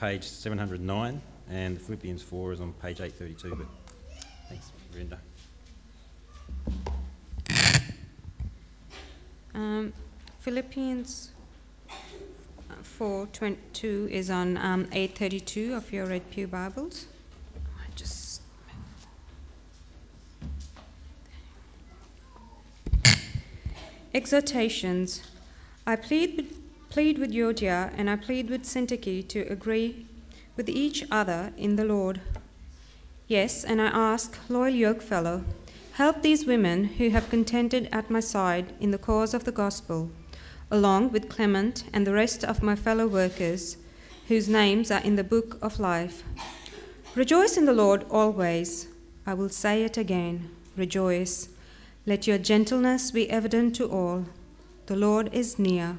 page 709, and Philippians 4 is on page 832. But thanks, Brenda. Um, Philippians 4:22 is on um, 832 of your Red Pew Bibles. I just Exhortations. I plead plead with Euodia and I plead with Syntyche to agree with each other in the Lord. Yes, and I ask, loyal yokefellow, help these women who have contended at my side in the cause of the gospel, along with Clement and the rest of my fellow workers, whose names are in the book of life. Rejoice in the Lord always. I will say it again rejoice. Let your gentleness be evident to all. The Lord is near.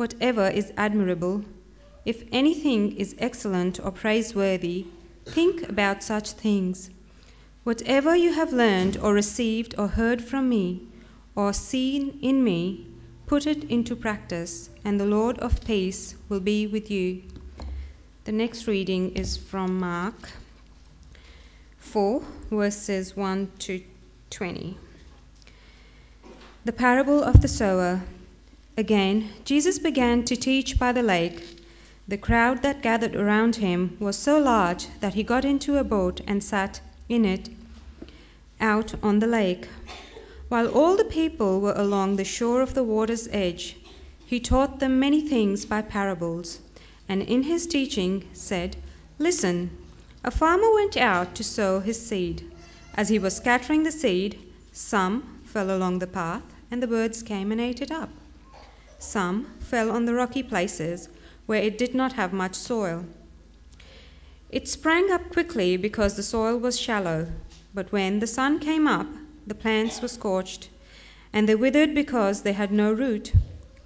whatever is admirable, if anything is excellent or praiseworthy, think about such things. Whatever you have learned or received or heard from me or seen in me, put it into practice, and the Lord of peace will be with you. The next reading is from Mark 4, verses 1 to 20. The parable of the sower. Again, Jesus began to teach by the lake. The crowd that gathered around him was so large that he got into a boat and sat in it out on the lake. While all the people were along the shore of the water's edge, he taught them many things by parables, and in his teaching said, Listen, a farmer went out to sow his seed. As he was scattering the seed, some fell along the path, and the birds came and ate it up. Some fell on the rocky places where it did not have much soil. It sprang up quickly because the soil was shallow, but when the sun came up, the plants were scorched, and they withered because they had no root.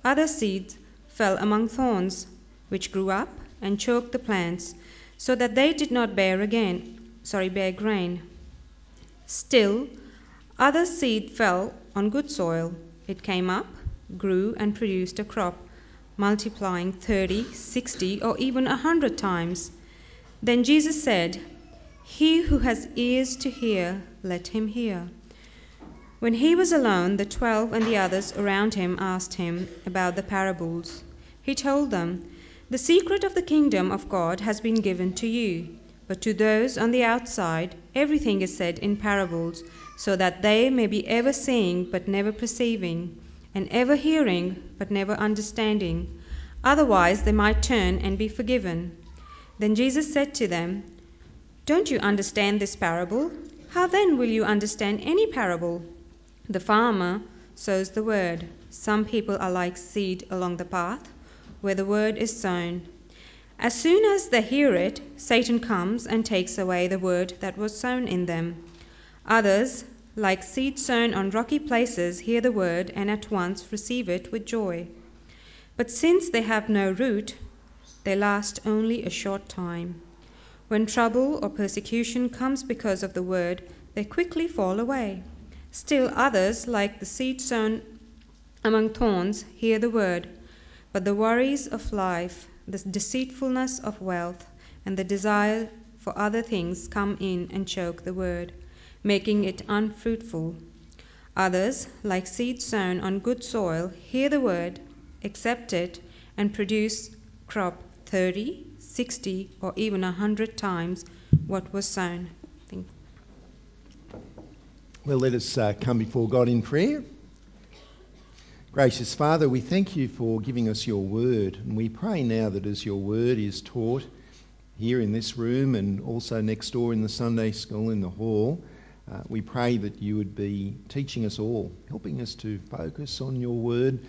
Other seeds fell among thorns, which grew up and choked the plants, so that they did not bear again, sorry, bear grain. Still, other seed fell on good soil. It came up, grew, and produced a crop, multiplying thirty, sixty, or even a hundred times. Then Jesus said, He who has ears to hear, let him hear. When he was alone, the twelve and the others around him asked him about the parables. He told them, The secret of the kingdom of God has been given to you, but to those on the outside, everything is said in parables so that they may be ever seeing but never perceiving, and ever hearing but never understanding. Otherwise they might turn and be forgiven. Then Jesus said to them, Don't you understand this parable? How then will you understand any parable? The farmer sows the word. Some people are like seed along the path, where the word is sown. As soon as they hear it, Satan comes and takes away the word that was sown in them. Others, like seed sown on rocky places, hear the word and at once receive it with joy. But since they have no root, they last only a short time. When trouble or persecution comes because of the word, they quickly fall away. Still others, like the seed sown among thorns, hear the word, but the worries of life, the deceitfulness of wealth, and the desire for other things come in and choke the word making it unfruitful. Others, like seed sown on good soil, hear the word, accept it, and produce crop 30, 60, or even a hundred times what was sown. Well, let us uh, come before God in prayer. Gracious Father, we thank you for giving us your word, and we pray now that as your word is taught here in this room and also next door in the Sunday school in the hall, uh, we pray that you would be teaching us all, helping us to focus on your word,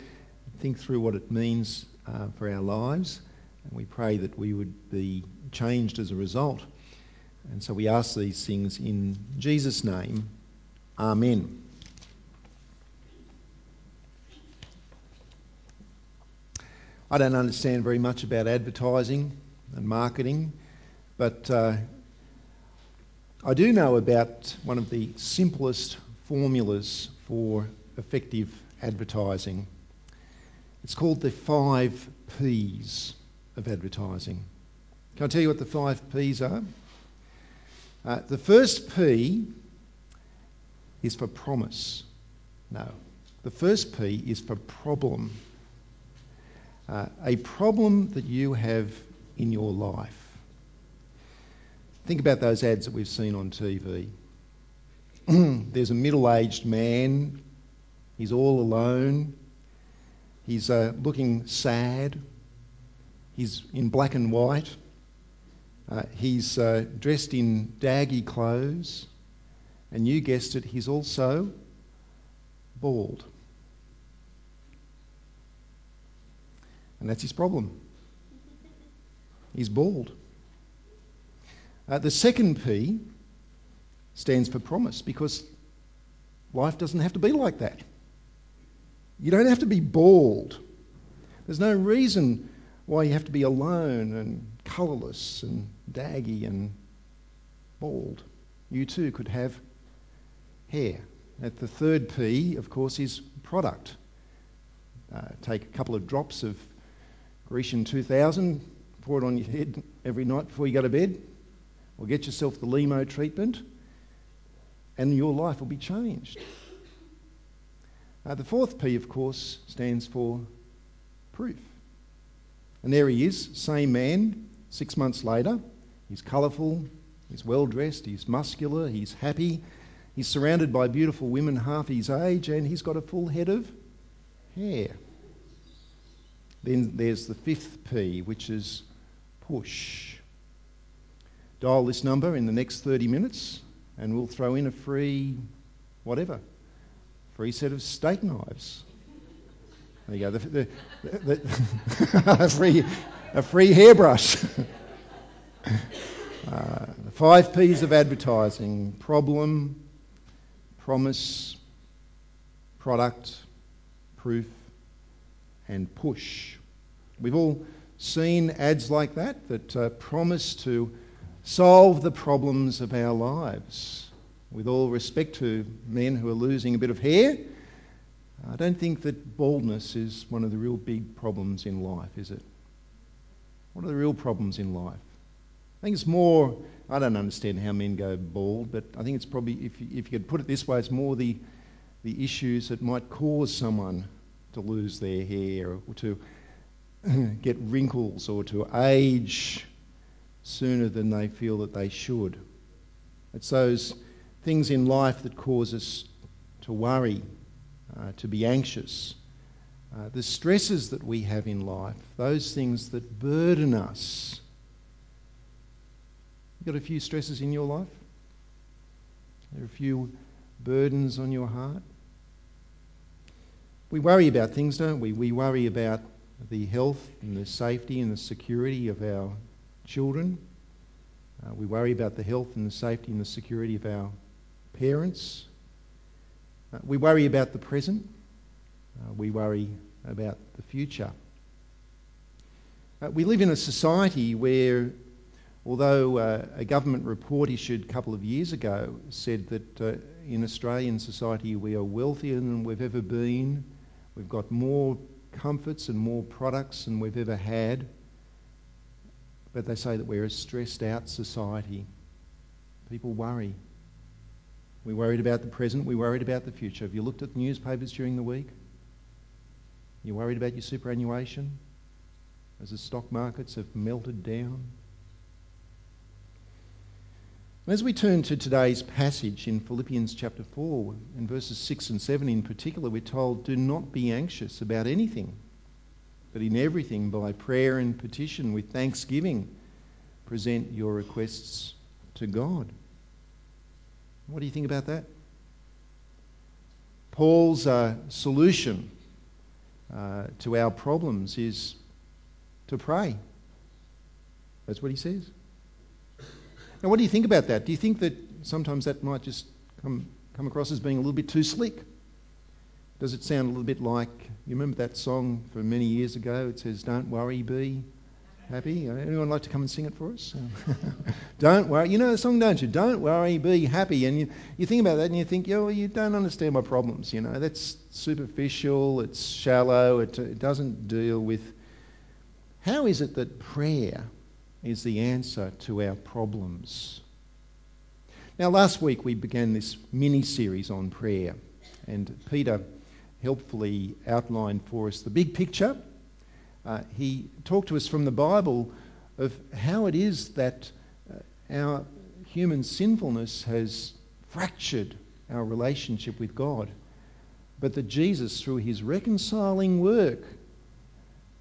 think through what it means uh, for our lives. And we pray that we would be changed as a result. And so we ask these things in Jesus' name. Amen. I don't understand very much about advertising and marketing, but uh, I do know about one of the simplest formulas for effective advertising. It's called the five P's of advertising. Can I tell you what the five P's are? Uh, the first P is for promise. No. The first P is for problem. Uh, a problem that you have in your life. Think about those ads that we've seen on TV. There's a middle aged man, he's all alone, he's uh, looking sad, he's in black and white, uh, he's uh, dressed in daggy clothes, and you guessed it, he's also bald. And that's his problem. He's bald. Uh, the second P stands for promise because life doesn't have to be like that. You don't have to be bald. There's no reason why you have to be alone and colourless and daggy and bald. You too could have hair. At the third P, of course, is product. Uh, take a couple of drops of Grecian 2000, pour it on your head every night before you go to bed, or get yourself the limo treatment, and your life will be changed. Uh, the fourth P, of course, stands for proof. And there he is, same man, six months later. He's colourful, he's well dressed, he's muscular, he's happy, he's surrounded by beautiful women half his age, and he's got a full head of hair. Then there's the fifth P, which is push. Dial this number in the next 30 minutes, and we'll throw in a free whatever, free set of steak knives. There you go. The, the, the, a, free, a free hairbrush. uh, the five P's of advertising problem, promise, product, proof, and push. We've all seen ads like that that uh, promise to solve the problems of our lives. With all respect to men who are losing a bit of hair, I don't think that baldness is one of the real big problems in life, is it? What are the real problems in life? I think it's more, I don't understand how men go bald, but I think it's probably, if you, if you could put it this way, it's more the, the issues that might cause someone to lose their hair or to get wrinkles or to age sooner than they feel that they should. It's those things in life that cause us to worry, uh, to be anxious. Uh, the stresses that we have in life, those things that burden us. You got a few stresses in your life? There are a few burdens on your heart? We worry about things, don't we? We worry about the health and the safety and the security of our children. Uh, we worry about the health and the safety and the security of our parents. Uh, we worry about the present. Uh, we worry about the future. Uh, we live in a society where, although uh, a government report issued a couple of years ago said that uh, in Australian society we are wealthier than we've ever been, We've got more comforts and more products than we've ever had. But they say that we're a stressed out society. People worry. We're worried about the present, we're worried about the future. Have you looked at the newspapers during the week? You're worried about your superannuation as the stock markets have melted down? As we turn to today's passage in Philippians chapter 4, in verses 6 and 7 in particular, we're told, Do not be anxious about anything, but in everything, by prayer and petition, with thanksgiving, present your requests to God. What do you think about that? Paul's uh, solution uh, to our problems is to pray. That's what he says. Now, what do you think about that? Do you think that sometimes that might just come, come across as being a little bit too slick? Does it sound a little bit like, you remember that song from many years ago? It says, Don't worry, be happy. Anyone like to come and sing it for us? don't worry. You know the song, don't you? Don't worry, be happy. And you, you think about that and you think, yeah, well, you don't understand my problems. You know, that's superficial, it's shallow, it, it doesn't deal with. How is it that prayer is the answer to our problems? Now, last week we began this mini series on prayer, and Peter helpfully outlined for us the big picture. Uh, he talked to us from the Bible of how it is that uh, our human sinfulness has fractured our relationship with God, but that Jesus, through his reconciling work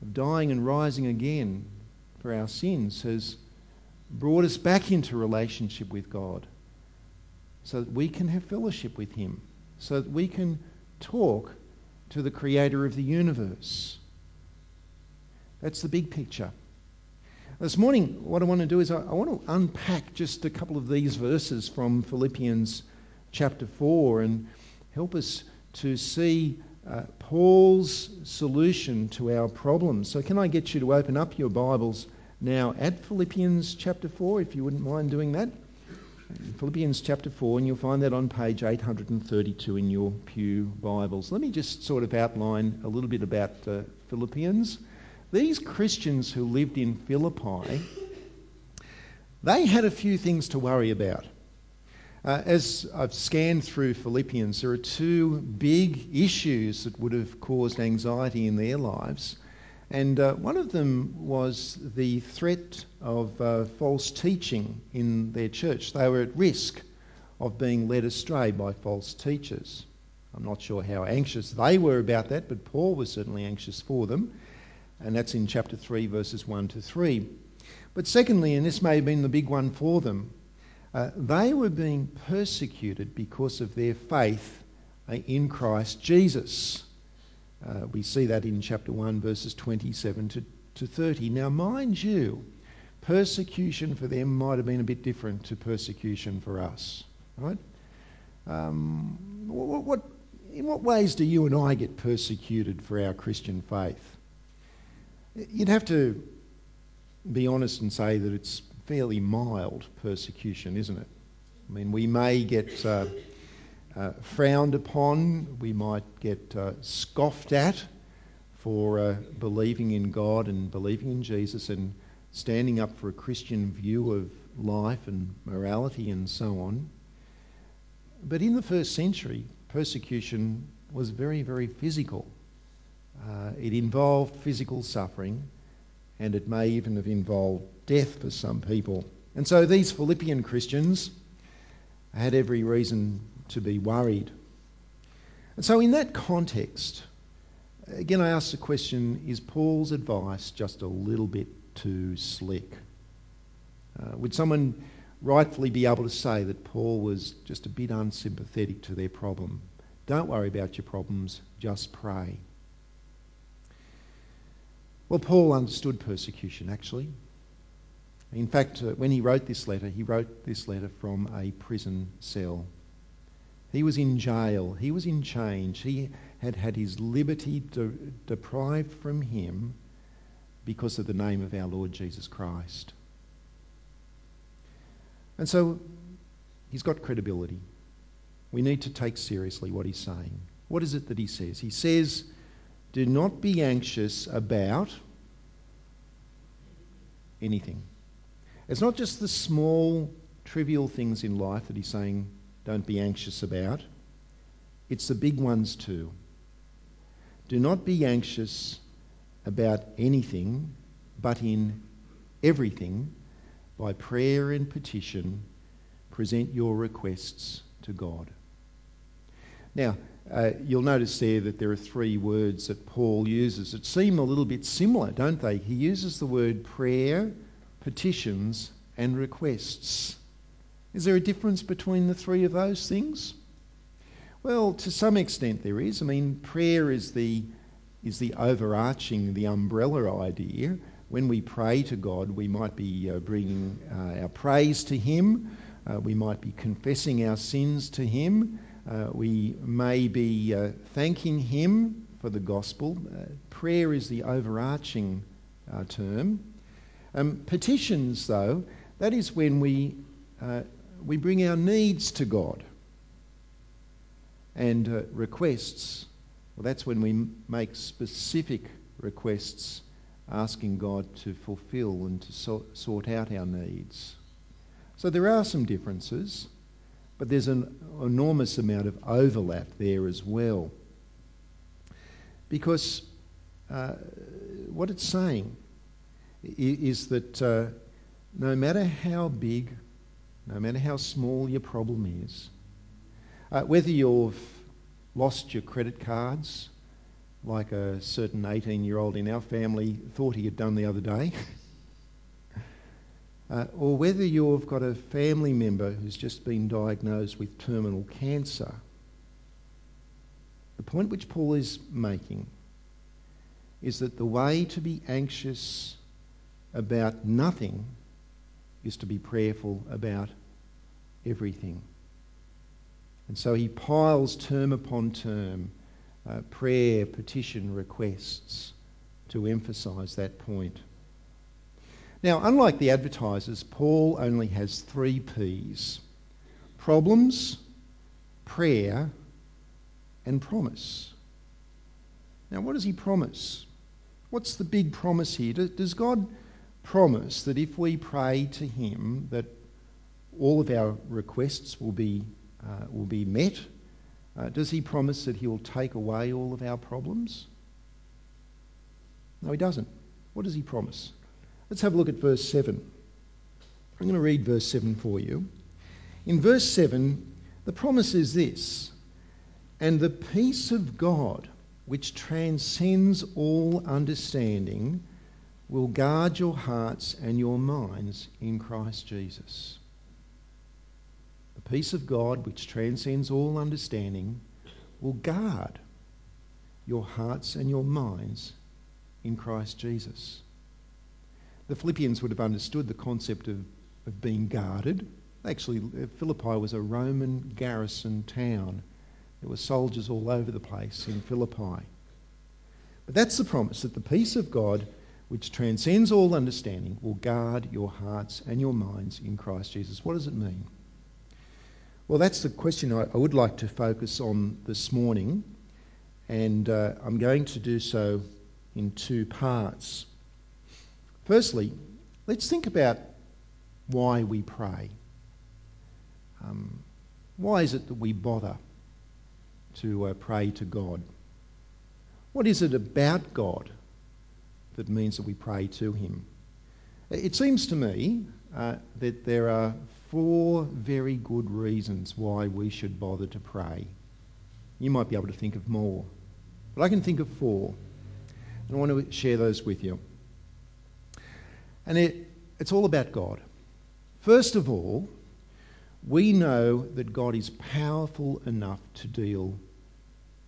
of dying and rising again for our sins, has brought us back into relationship with God so that we can have fellowship with him, so that we can talk to the creator of the universe. That's the big picture. This morning, what I want to do is I, want to unpack just a couple of these verses from Philippians chapter 4 and help us to see uh, Paul's solution to our problems. So, can I get you to open up your Bibles now at Philippians chapter 4, if you wouldn't mind doing that? Philippians chapter 4, and you'll find that on page 832 in your Pew Bibles. Let me just sort of outline a little bit about uh, Philippians. These Christians who lived in Philippi, they had a few things to worry about. Uh, as I've scanned through Philippians, there are two big issues that would have caused anxiety in their lives. And uh, one of them was the threat of uh, false teaching in their church. They were at risk of being led astray by false teachers. I'm not sure how anxious they were about that, but Paul was certainly anxious for them. And that's in chapter 3, verses 1 to 3. But secondly, and this may have been the big one for them, uh, they were being persecuted because of their faith uh, in Christ Jesus. Uh, we see that in chapter 1, verses 27 to, to 30. Now, mind you, persecution for them might have been a bit different to persecution for us, right? Um, what, what, in what ways do you and I get persecuted for our Christian faith? You'd have to be honest and say that it's fairly mild persecution, isn't it? I mean, we may get. Uh, uh, frowned upon, we might get uh, scoffed at for uh, believing in God and believing in Jesus and standing up for a Christian view of life and morality and so on. But in the first century, persecution was very, very physical. Uh, it involved physical suffering and it may even have involved death for some people. And so these Philippian Christians had every reason to be worried. And so, in that context, again, I ask the question is Paul's advice just a little bit too slick? Uh, would someone rightfully be able to say that Paul was just a bit unsympathetic to their problem? Don't worry about your problems, just pray. Well, Paul understood persecution, actually. In fact, uh, when he wrote this letter, he wrote this letter from a prison cell. He was in jail. He was in chains. He had had his liberty de- deprived from him because of the name of our Lord Jesus Christ. And so he's got credibility. We need to take seriously what he's saying. What is it that he says? He says, Do not be anxious about anything. It's not just the small, trivial things in life that he's saying, don't be anxious about. It's the big ones too. Do not be anxious about anything, but in everything, by prayer and petition, present your requests to God. Now, uh, you'll notice there that there are three words that Paul uses that seem a little bit similar, don't they? He uses the word prayer, petitions, and requests. Is there a difference between the three of those things? Well, to some extent there is. I mean, prayer is the is the overarching, the umbrella idea, when we pray to God, we might be uh, bringing uh, our praise to Him, uh, we might be confessing our sins to Him, uh, we may be uh, thanking Him for the gospel. Uh, prayer is the overarching term. Um, petitions, though, that is when we, we bring our needs to God. And requests, well, that's when we make specific requests asking God to fulfill and to sort out our needs. So there are some differences, but there's an enormous amount of overlap there as well. Because uh, what it's saying is that uh, no matter how big, no matter how small your problem is, uh, whether you've lost your credit cards, like a certain 18 year old in our family thought he had done the other day. uh, or whether you've got a family member who's just been diagnosed with terminal cancer. The point which Paul is making is that the way to be anxious about nothing is to be prayerful about everything. And so he piles term upon term uh, prayer, petition, requests to emphasise that point. Now, unlike the advertisers, Paul only has three P's problems, prayer, and promise. Now, what does he promise? What's the big promise here? Does God promise that if we pray to him that all of our requests will be, uh, will be met uh, does he promise that he will take away all of our problems? No, he doesn't. What does he promise? Let's have a look at verse 7. I'm going to read verse 7 for you. In verse 7, the promise is this And the peace of God, which transcends all understanding, will guard your hearts and your minds in Christ Jesus The peace of God, which transcends all understanding, will guard your hearts and your minds in Christ Jesus. The Philippians would have understood the concept of, of being guarded. Actually, Philippi was a Roman garrison town. There were soldiers all over the place in Philippi. But that's the promise that the peace of God, which transcends all understanding, will guard your hearts and your minds in Christ Jesus. What does it mean? Well, that's the question I, I would like to focus on this morning, and uh, I'm going to do so in two parts. Firstly, let's think about why we pray. Um, why is it that we bother to uh, pray to God? What is it about God that means that we pray to Him? It seems to me uh, that there are four very good reasons why we should bother to pray. You might be able to think of more, but I can think of four. And I want to share those with you. And it, it's all about God. First of all, we know that God is powerful enough to deal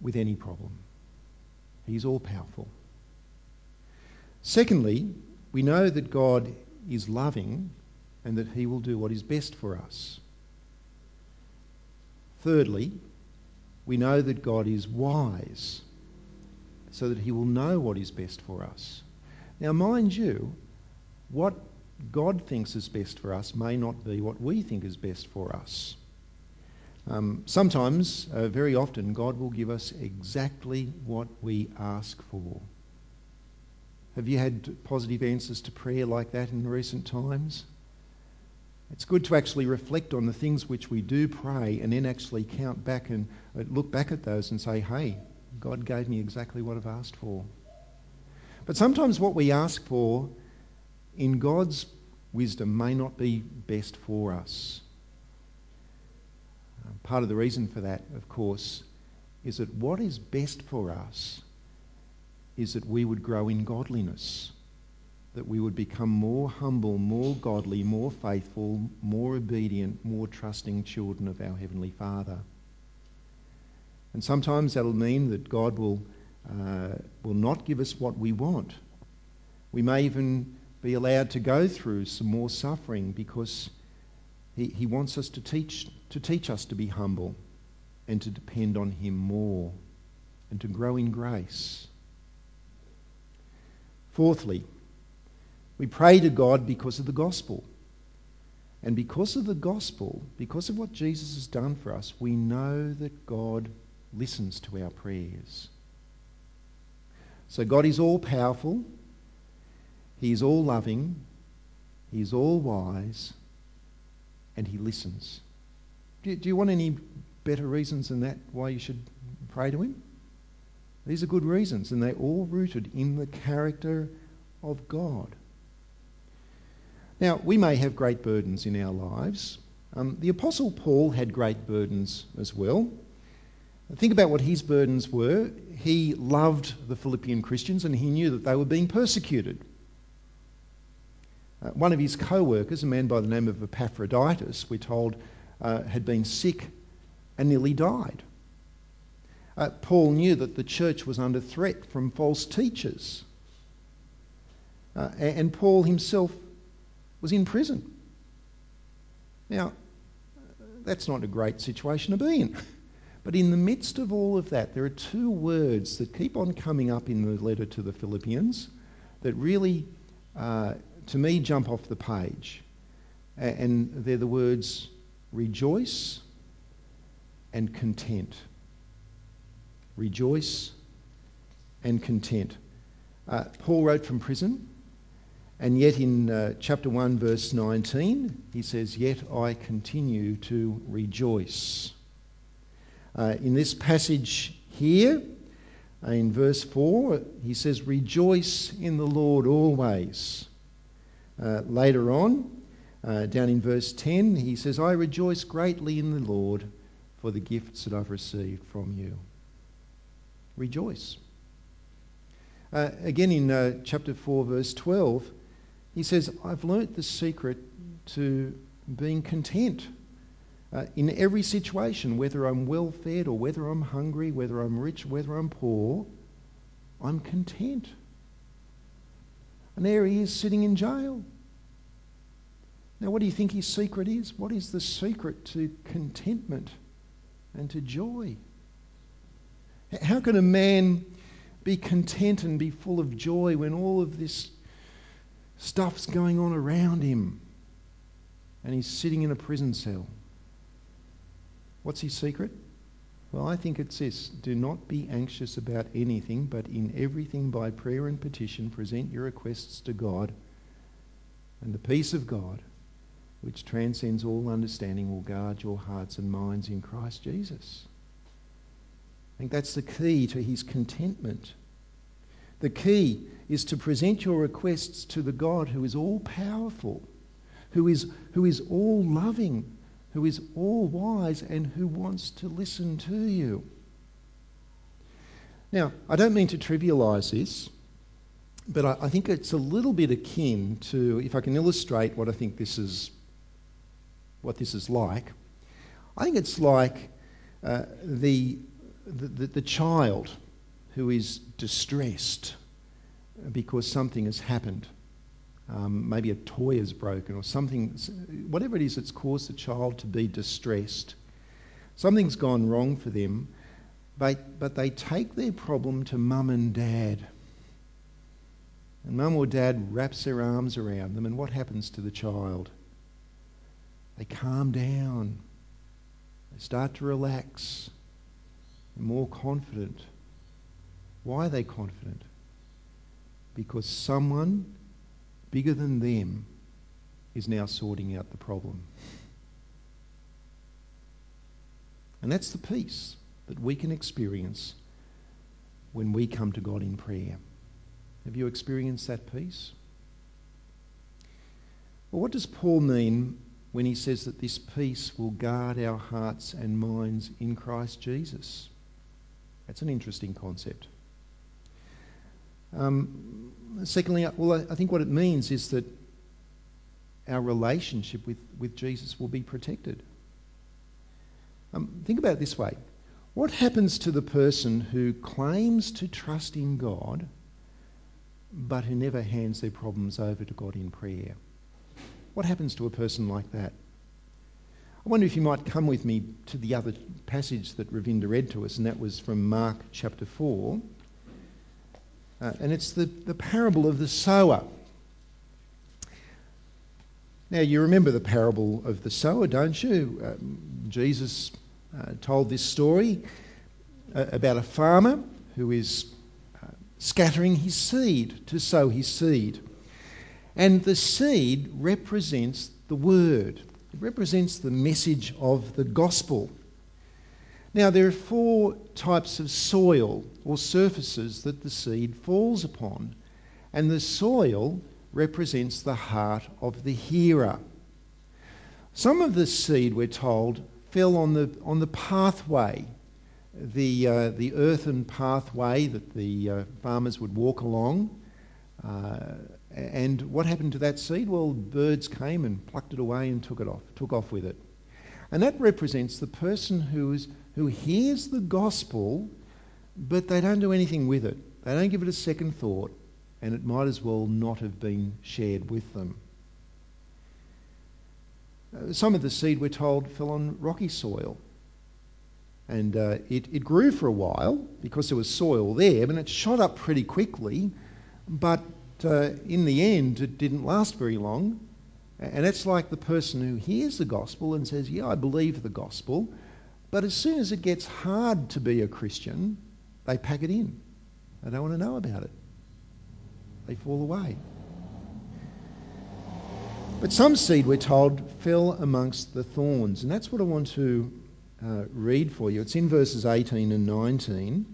with any problem. He's all powerful. Secondly, we know that God is loving and that He will do what is best for us. Thirdly, we know that God is wise, so that He will know what is best for us. Now, mind you, what God thinks is best for us may not be what we think is best for us. Um, sometimes, uh, very often, God will give us exactly what we ask for. Have you had positive answers to prayer like that in recent times? It's good to actually reflect on the things which we do pray and then actually count back and uh, look back at those and say, hey, God gave me exactly what I've asked for. But sometimes what we ask for in God's wisdom may not be best for us. Uh, part of the reason for that, of course, is that what is best for us is that we would grow in godliness that we would become more humble, more godly, more faithful, more obedient, more trusting children of our Heavenly Father. And sometimes that'll mean that God will, uh, will not give us what we want. We may even be allowed to go through some more suffering because he, he wants us to teach, to teach us to be humble and to depend on him more and to grow in grace. Fourthly, we pray to God because of the gospel. And because of the gospel, because of what Jesus has done for us, we know that God listens to our prayers. So God is all powerful, He is all loving, He is all wise, and He listens. Do you, want any better reasons than that why you should pray to Him? These are good reasons, and they're all rooted in the character of God. Now, we may have great burdens in our lives. Um, the Apostle Paul had great burdens as well. Think about what his burdens were. He loved the Philippian Christians and he knew that they were being persecuted. Uh, one of his co workers, a man by the name of Epaphroditus, we're told, uh, had been sick and nearly died. Uh, Paul knew that the church was under threat from false teachers. Uh, and Paul himself was in prison. Now, that's not a great situation to be in. But in the midst of all of that, there are two words that keep on coming up in the letter to the Philippians that really, uh, to me, jump off the page. And they're the words rejoice and content. Rejoice and content. Uh, Paul wrote from prison. And yet, in uh, chapter 1, verse 19, he says, Yet I continue to rejoice. Uh, in this passage here, uh, in verse 4, he says, Rejoice in the Lord always. Uh, later on, uh, down in verse 10, he says, I rejoice greatly in the Lord for the gifts that I've received from you. Rejoice. Uh, again, in uh, chapter 4, verse 12, he says, I've learnt the secret to being content uh, in every situation, whether I'm well fed or whether I'm hungry, whether I'm rich, whether I'm poor, I'm content. And there he is sitting in jail. Now, what do you think his secret is? What is the secret to contentment and to joy? How can a man be content and be full of joy when all of this Stuff's going on around him. And he's sitting in a prison cell. What's his secret? Well, I think it's this do not be anxious about anything, but in everything by prayer and petition present your requests to God, and the peace of God, which transcends all understanding, will guard your hearts and minds in Christ Jesus. I think that's the key to his contentment. The key is to present your requests to the God who is all powerful, who is, who is all loving, who is all wise, and who wants to listen to you. Now, I don't mean to trivialise this, but I, I, think it's a little bit akin to, if I can illustrate what I think this is, what this is like. I think it's like uh, the, the, the child who is distressed because something has happened. Um, maybe a toy is broken or something, whatever it is that's caused the child to be distressed. Something's gone wrong for them, but, but they take their problem to mum and dad. And mum or dad wraps their arms around them, and what happens to the child? They calm down, they start to relax, more confident. Why are they confident? because someone bigger than them is now sorting out the problem. And that's the peace that we can experience when we come to God in prayer. Have you experienced that peace? Well, what does Paul mean when he says that this peace will guard our hearts and minds in Christ Jesus? That's an interesting concept. Um, secondly, well, I think what it means is that our relationship with, with Jesus will be protected. Um, think about it this way what happens to the person who claims to trust in God but who never hands their problems over to God in prayer. What happens to a person like that? I wonder if you might come with me to the other passage that Ravinda read to us, and that was from Mark chapter 4. Uh, and it's the, the parable of the sower. Now, you remember the parable of the sower, don't you? Um, Jesus uh, told this story uh, about a farmer who is uh, scattering his seed to sow his seed. And the seed represents the word, it represents the message of the gospel. Now, there are four types of soil or surfaces that the seed falls upon, and the soil represents the heart of the hearer. Some of the seed, we're told, fell on the, on the pathway, the, uh, the earthen pathway that the uh, farmers would walk along. Uh, and what happened to that seed? Well, birds came and plucked it away and took it off, took off with it. And that represents the person who, is, who hears the gospel, but they don't do anything with it. They don't give it a second thought and it might as well not have been shared with them. Uh, some of the seed, we're told, fell on rocky soil. And uh, it, it grew for a while because there was soil there, but it shot up pretty quickly. But uh, in the end, it didn't last very long. And it's like the person who hears the gospel and says, Yeah, I believe the gospel. But as soon as it gets hard to be a Christian, they pack it in. They don't want to know about it they fall away. But some seed, we're told, fell amongst the thorns. And that's what I want to uh, read for you. It's in verses 18 and 19.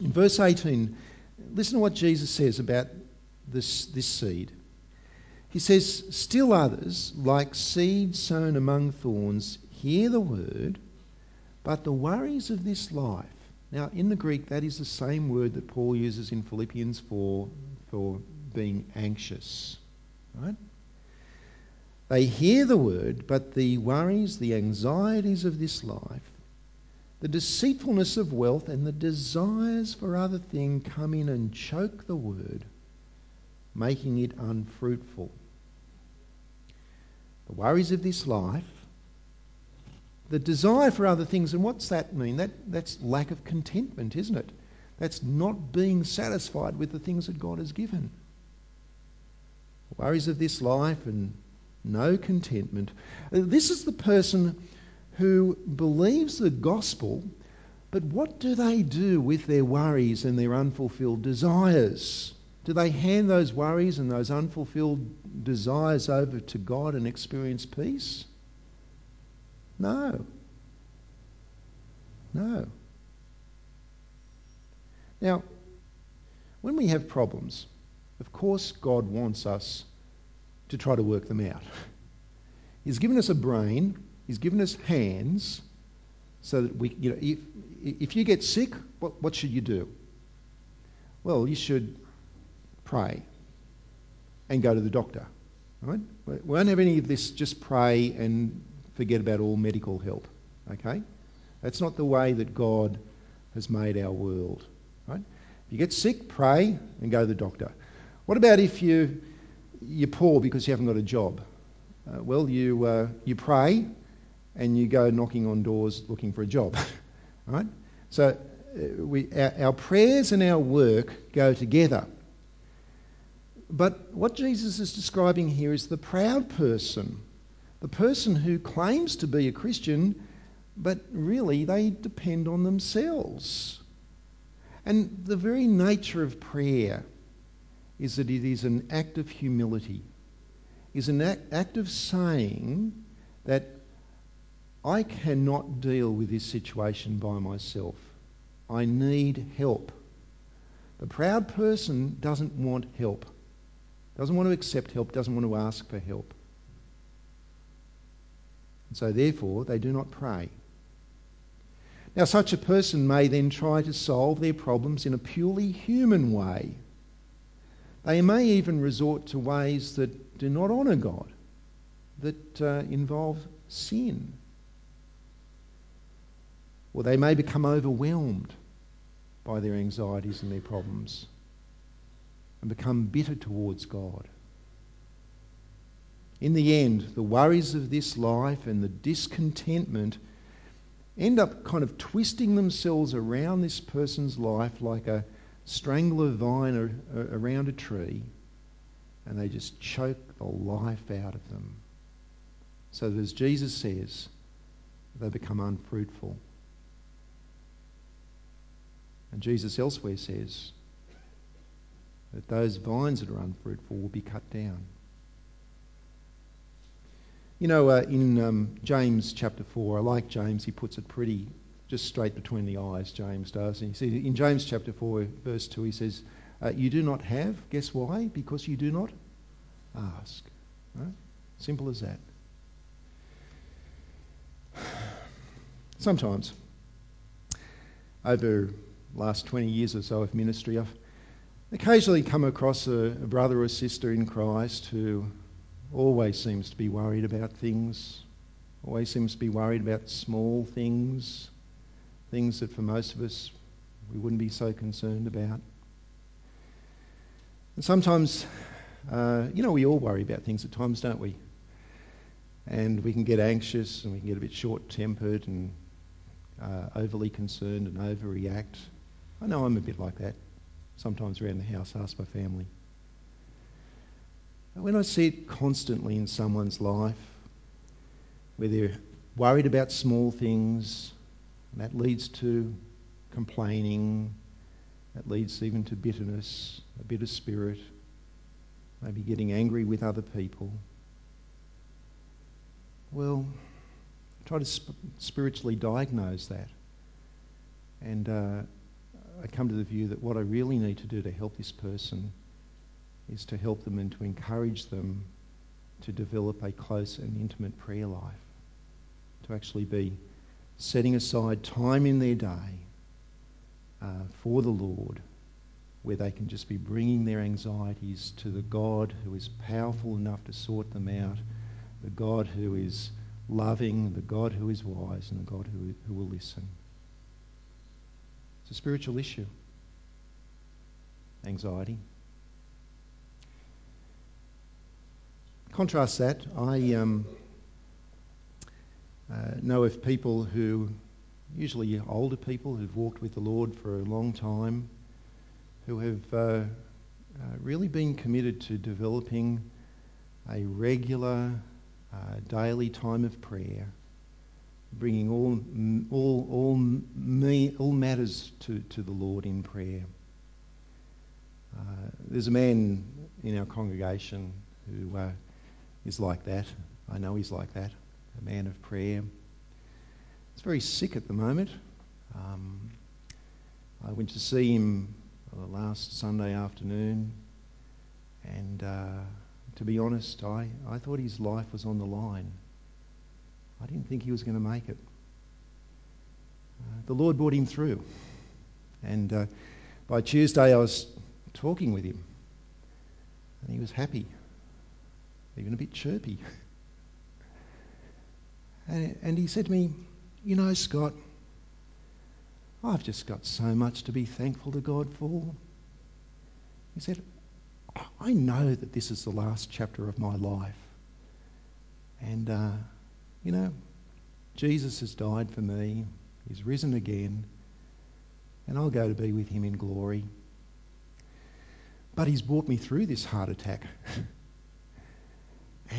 In verse 18, listen to what Jesus says about this, this seed. He says, Still others, like seed sown among thorns, hear the word, but the worries of this life. Now, in the Greek, that is the same word that Paul uses in Philippians 4 for being anxious. Right? They hear the word, but the worries, the anxieties of this life, the deceitfulness of wealth, and the desires for other things come in and choke the word, making it unfruitful. The worries of this life, the desire for other things, and what's that mean? That, that's lack of contentment, isn't it? That's not being satisfied with the things that God has given. Worries of this life and no contentment. This is the person who believes the gospel, but what do they do with their worries and their unfulfilled desires? Do they hand those worries and those unfulfilled desires over to God and experience peace? No. No. Now, when we have problems, of course, God wants us to try to work them out. He's given us a brain, He's given us hands, so that we, you know, if, if you get sick, what, what should you do? Well, you should pray and go to the doctor. Right? We won't have any of this just pray and forget about all medical help. Okay? That's not the way that God has made our world. Right? If you get sick, pray and go to the doctor. What about if you, you're poor because you haven't got a job? Uh, well, you, uh, you pray and you go knocking on doors looking for a job. right? So uh, we, our, our prayers and our work go together. But what Jesus is describing here is the proud person, the person who claims to be a Christian, but really they depend on themselves. And the very nature of prayer is that it is an act of humility, is an act of saying that I cannot deal with this situation by myself. I need help. The proud person doesn't want help, doesn't want to accept help, doesn't want to ask for help. And so, therefore, they do not pray. Now, such a person may then try to solve their problems in a purely human way. They may even resort to ways that do not honour God, that uh, involve sin. Or they may become overwhelmed by their anxieties and their problems. and become bitter towards God. In the end, the worries of this life and the discontentment end up kind of twisting themselves around this person's life like a strangler vine around a tree, and they just choke the life out of them. So that as Jesus says, they become unfruitful. And Jesus elsewhere says that those vines that are unfruitful will be cut down. You know, uh, in um, James chapter 4, I like James, he puts it pretty just straight between the eyes, James does. And he says, in James chapter 4, verse 2, he says, uh, You do not have, guess why? Because you do not ask. Right? Simple as that. Sometimes, over last 20 years or so of ministry, I've occasionally come across a, a brother or sister in Christ who always seems to be worried about things, always seems to be worried about small things, things that for most of us we wouldn't be so concerned about. And sometimes, uh, you know, we all worry about things at times, don't we? And we can get anxious and we can get a bit short tempered and uh, overly concerned and overreact. I know I'm a bit like that. Sometimes around the house, ask my family. But when I see it constantly in someone's life, where they're worried about small things, that leads to complaining, that leads even to bitterness, a bitter spirit, maybe getting angry with other people. Well, try to sp- spiritually diagnose that. And uh, I come to the view that what I really need to do to help this person is to help them and to encourage them to develop a close and intimate prayer life, to actually be setting aside time in their day uh, for the Lord where they can just be bringing their anxieties to the God who is powerful enough to sort them out, the God who is loving, the God who is wise, and the God who, who will listen. It's a spiritual issue. Anxiety. Contrast that, I um, uh, know of people who, usually older people who've walked with the Lord for a long time, who have uh, uh, really been committed to developing a regular uh, daily time of prayer, bringing all, all, all, me, all matters to, to the Lord in prayer. Uh, there's a man in our congregation who uh, is like that. I know he's like that, a man of prayer. He's very sick at the moment. Um, I went to see him last Sunday afternoon, and uh, to be honest, I, I thought his life was on the line. I didn't think he was going to make it. Uh, the Lord brought him through. And uh, by Tuesday, I was talking with him, and he was happy even a bit chirpy. And, and he said to me, You know, Scott, I've just got so much to be thankful to God for. He said, I know that this is the last chapter of my life. And, uh, you know, Jesus has died for me, He's risen again, and I'll go to be with Him in glory. But He's brought me through this heart attack.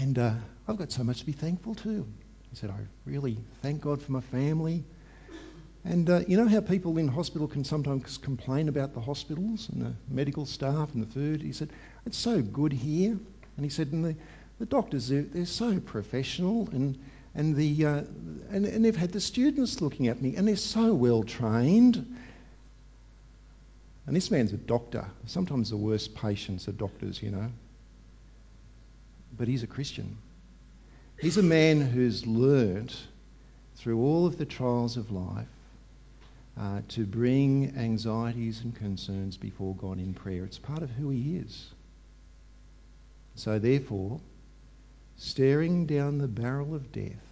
And uh, I've got so much to be thankful to. He said, I really thank God for my family. And uh, you know how people in hospital can sometimes complain about the hospitals and the medical staff and the food? He said, It's so good here. And he said, And the, the doctors, they're, they're so professional. And, and, the, uh, and, and they've had the students looking at me, and they're so well trained. And this man's a doctor. Sometimes the worst patients are doctors, you know but he's a Christian. He's a man who's learnt through all of the trials of life uh, to bring anxieties and concerns before God in prayer. It's part of who he is. So, therefore, staring down the barrel of death,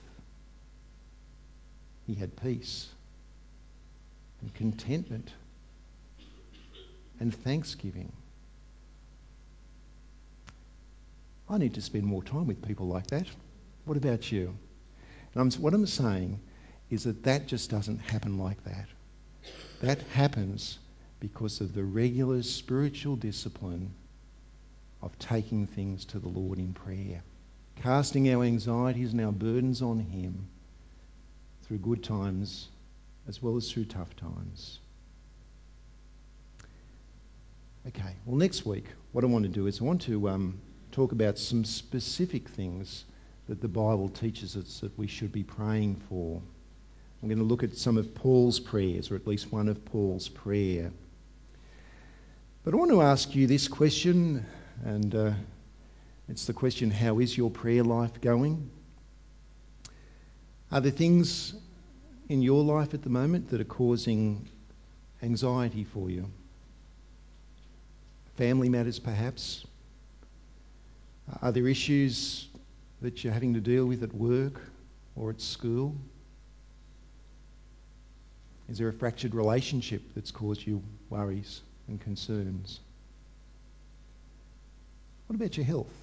he had peace and contentment and thanksgiving I need to spend more time with people like that. What about you? And I'm, what I'm saying is that that just doesn't happen like that. That happens because of the regular spiritual discipline of taking things to the Lord in prayer, casting our anxieties and our burdens on Him through good times as well as through tough times. Okay, well, next week, what I want to do is I want to um, talk about some specific things that the Bible teaches us that we should be praying for. I'm going to look at some of Paul's prayers, or at least one of Paul's prayer. But I want to ask you this question, and uh, it's the question how is your prayer life going? Are there things in your life at the moment that are causing anxiety for you? Family matters, perhaps? Are there issues that you're having to deal with at work or at school? Is there a fractured relationship that's caused you worries and concerns? What about your health?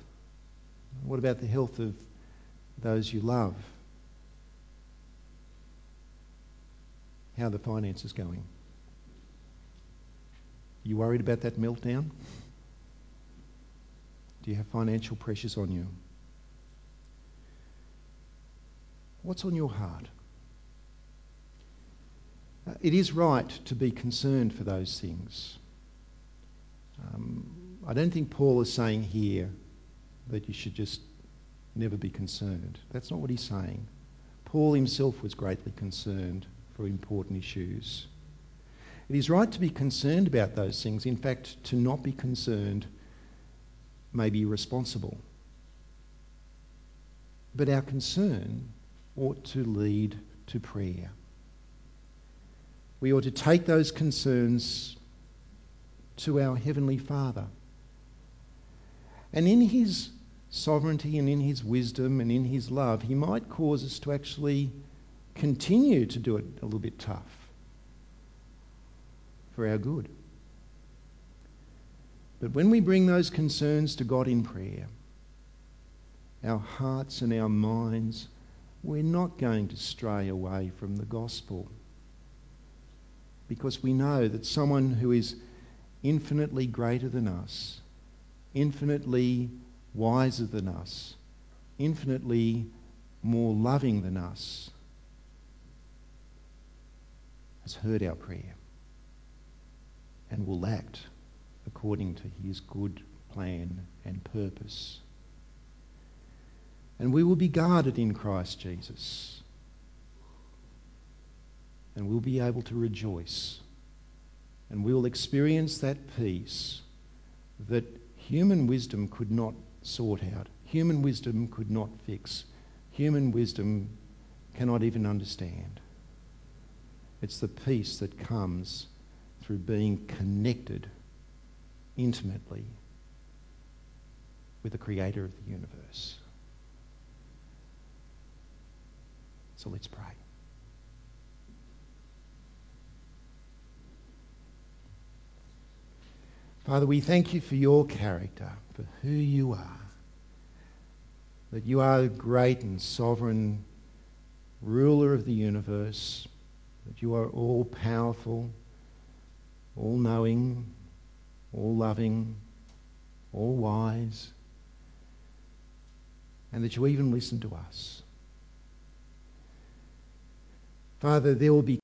What about the health of those you love? How the finances going? Are you worried about that meltdown? Do you have financial pressures on you? What's on your heart? Uh, it is right to be concerned for those things. Um, I don't think Paul is saying here that you should just never be concerned. That's not what he's saying. Paul himself was greatly concerned important issues. It is right to be concerned about those things. In fact, to not be concerned may be irresponsible. But our concern ought to lead to prayer. We ought to take those concerns to our Heavenly Father. And in His sovereignty and in His wisdom and in His love, He might cause us to actually continue to do it a little bit tough for our good. But when we bring those concerns to God in prayer, our hearts and our minds, we're not going to stray away from the gospel. Because we know that someone who is infinitely greater than us, infinitely wiser than us, infinitely more loving than us, has heard our prayer and will act according to his good plan and purpose. And we will be guarded in Christ Jesus. And we'll be able to rejoice. And we'll experience that peace that human wisdom could not sort out, human wisdom could not fix, human wisdom cannot even understand. It's the peace that comes through being connected intimately with the creator of the universe. So let's pray. Father, we thank you for your character, for who you are. That you are the great and sovereign ruler of the universe, that you are all powerful, all knowing, all loving, all wise, and that you even listen to us. Father, there will be